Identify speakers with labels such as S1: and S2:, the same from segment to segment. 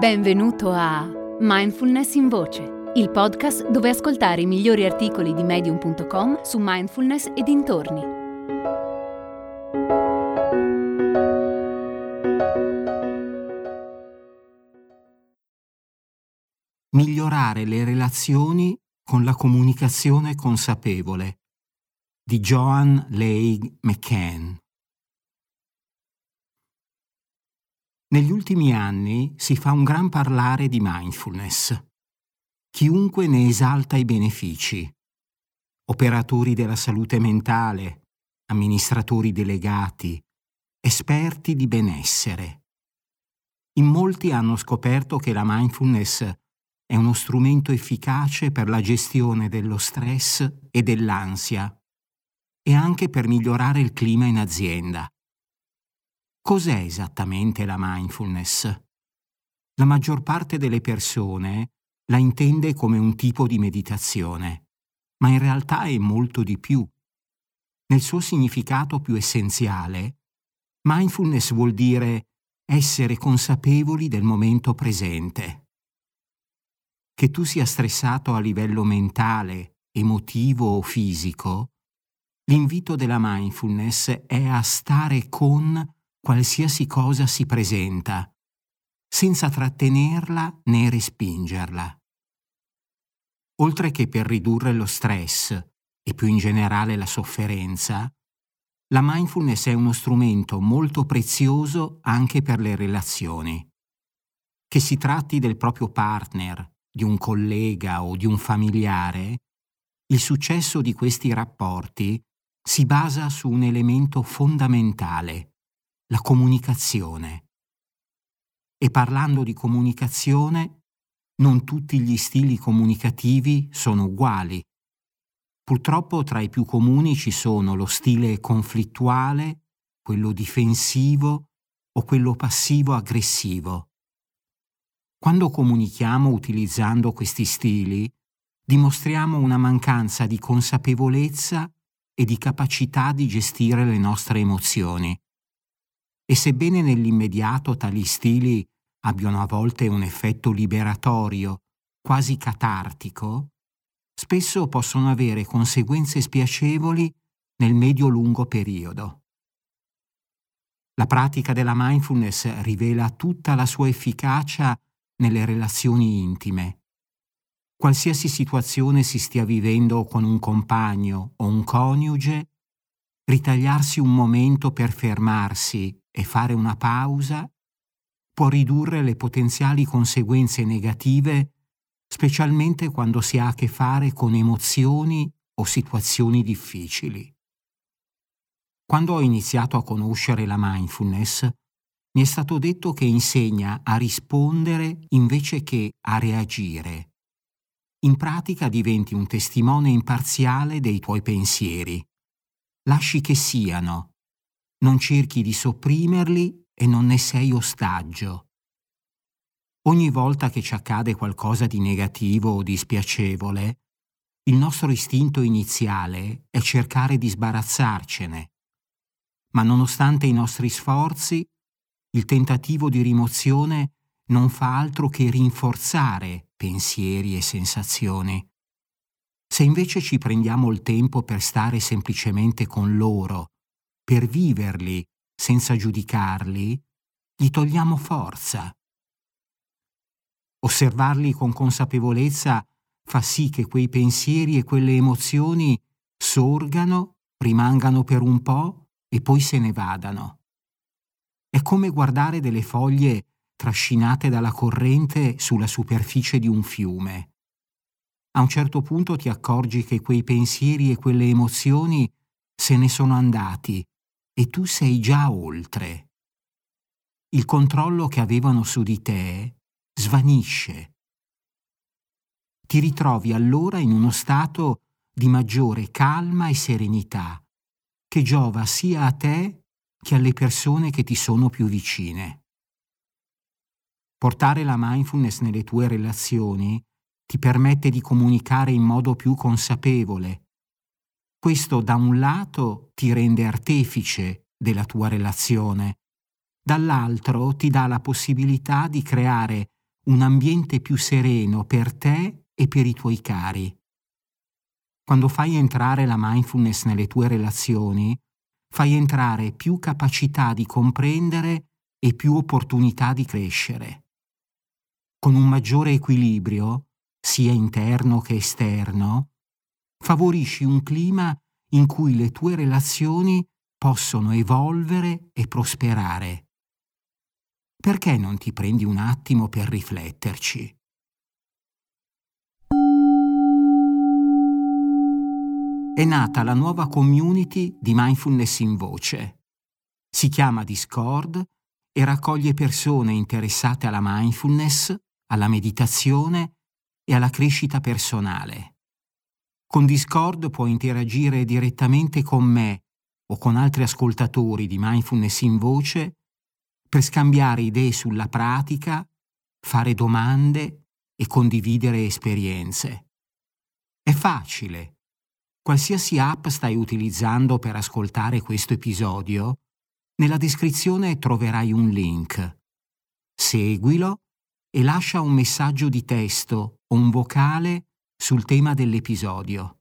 S1: Benvenuto a Mindfulness in Voce, il podcast dove ascoltare i migliori articoli di medium.com su mindfulness e dintorni.
S2: Migliorare le relazioni con la comunicazione consapevole di Joan Leigh McCann Negli ultimi anni si fa un gran parlare di mindfulness. Chiunque ne esalta i benefici. Operatori della salute mentale, amministratori delegati, esperti di benessere. In molti hanno scoperto che la mindfulness è uno strumento efficace per la gestione dello stress e dell'ansia e anche per migliorare il clima in azienda. Cos'è esattamente la mindfulness? La maggior parte delle persone la intende come un tipo di meditazione, ma in realtà è molto di più. Nel suo significato più essenziale, mindfulness vuol dire essere consapevoli del momento presente. Che tu sia stressato a livello mentale, emotivo o fisico, l'invito della mindfulness è a stare con qualsiasi cosa si presenta, senza trattenerla né respingerla. Oltre che per ridurre lo stress e più in generale la sofferenza, la mindfulness è uno strumento molto prezioso anche per le relazioni. Che si tratti del proprio partner, di un collega o di un familiare, il successo di questi rapporti si basa su un elemento fondamentale, la comunicazione. E parlando di comunicazione, non tutti gli stili comunicativi sono uguali. Purtroppo tra i più comuni ci sono lo stile conflittuale, quello difensivo o quello passivo-aggressivo. Quando comunichiamo utilizzando questi stili, dimostriamo una mancanza di consapevolezza e di capacità di gestire le nostre emozioni. E sebbene nell'immediato tali stili abbiano a volte un effetto liberatorio, quasi catartico, spesso possono avere conseguenze spiacevoli nel medio-lungo periodo. La pratica della mindfulness rivela tutta la sua efficacia nelle relazioni intime. Qualsiasi situazione si stia vivendo con un compagno o un coniuge, ritagliarsi un momento per fermarsi e fare una pausa può ridurre le potenziali conseguenze negative, specialmente quando si ha a che fare con emozioni o situazioni difficili. Quando ho iniziato a conoscere la mindfulness, mi è stato detto che insegna a rispondere invece che a reagire. In pratica diventi un testimone imparziale dei tuoi pensieri. Lasci che siano non cerchi di sopprimerli e non ne sei ostaggio. Ogni volta che ci accade qualcosa di negativo o di spiacevole, il nostro istinto iniziale è cercare di sbarazzarcene. Ma nonostante i nostri sforzi, il tentativo di rimozione non fa altro che rinforzare pensieri e sensazioni. Se invece ci prendiamo il tempo per stare semplicemente con loro per viverli senza giudicarli, gli togliamo forza. Osservarli con consapevolezza fa sì che quei pensieri e quelle emozioni sorgano, rimangano per un po' e poi se ne vadano. È come guardare delle foglie trascinate dalla corrente sulla superficie di un fiume. A un certo punto ti accorgi che quei pensieri e quelle emozioni se ne sono andati e tu sei già oltre. Il controllo che avevano su di te svanisce. Ti ritrovi allora in uno stato di maggiore calma e serenità, che giova sia a te che alle persone che ti sono più vicine. Portare la mindfulness nelle tue relazioni ti permette di comunicare in modo più consapevole, questo da un lato ti rende artefice della tua relazione, dall'altro ti dà la possibilità di creare un ambiente più sereno per te e per i tuoi cari. Quando fai entrare la mindfulness nelle tue relazioni, fai entrare più capacità di comprendere e più opportunità di crescere. Con un maggiore equilibrio, sia interno che esterno, favorisci un clima in cui le tue relazioni possono evolvere e prosperare. Perché non ti prendi un attimo per rifletterci? È nata la nuova community di mindfulness in voce. Si chiama Discord e raccoglie persone interessate alla mindfulness, alla meditazione e alla crescita personale. Con Discord puoi interagire direttamente con me o con altri ascoltatori di mindfulness in voce per scambiare idee sulla pratica, fare domande e condividere esperienze. È facile. Qualsiasi app stai utilizzando per ascoltare questo episodio, nella descrizione troverai un link. Seguilo e lascia un messaggio di testo o un vocale sul tema dell'episodio.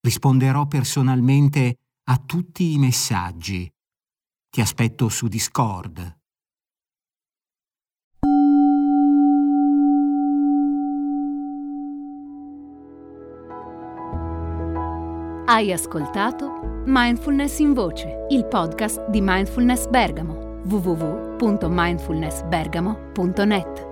S2: Risponderò personalmente a tutti i messaggi. Ti aspetto su Discord.
S1: Hai ascoltato Mindfulness in Voce, il podcast di Mindfulness Bergamo, www.mindfulnessbergamo.net.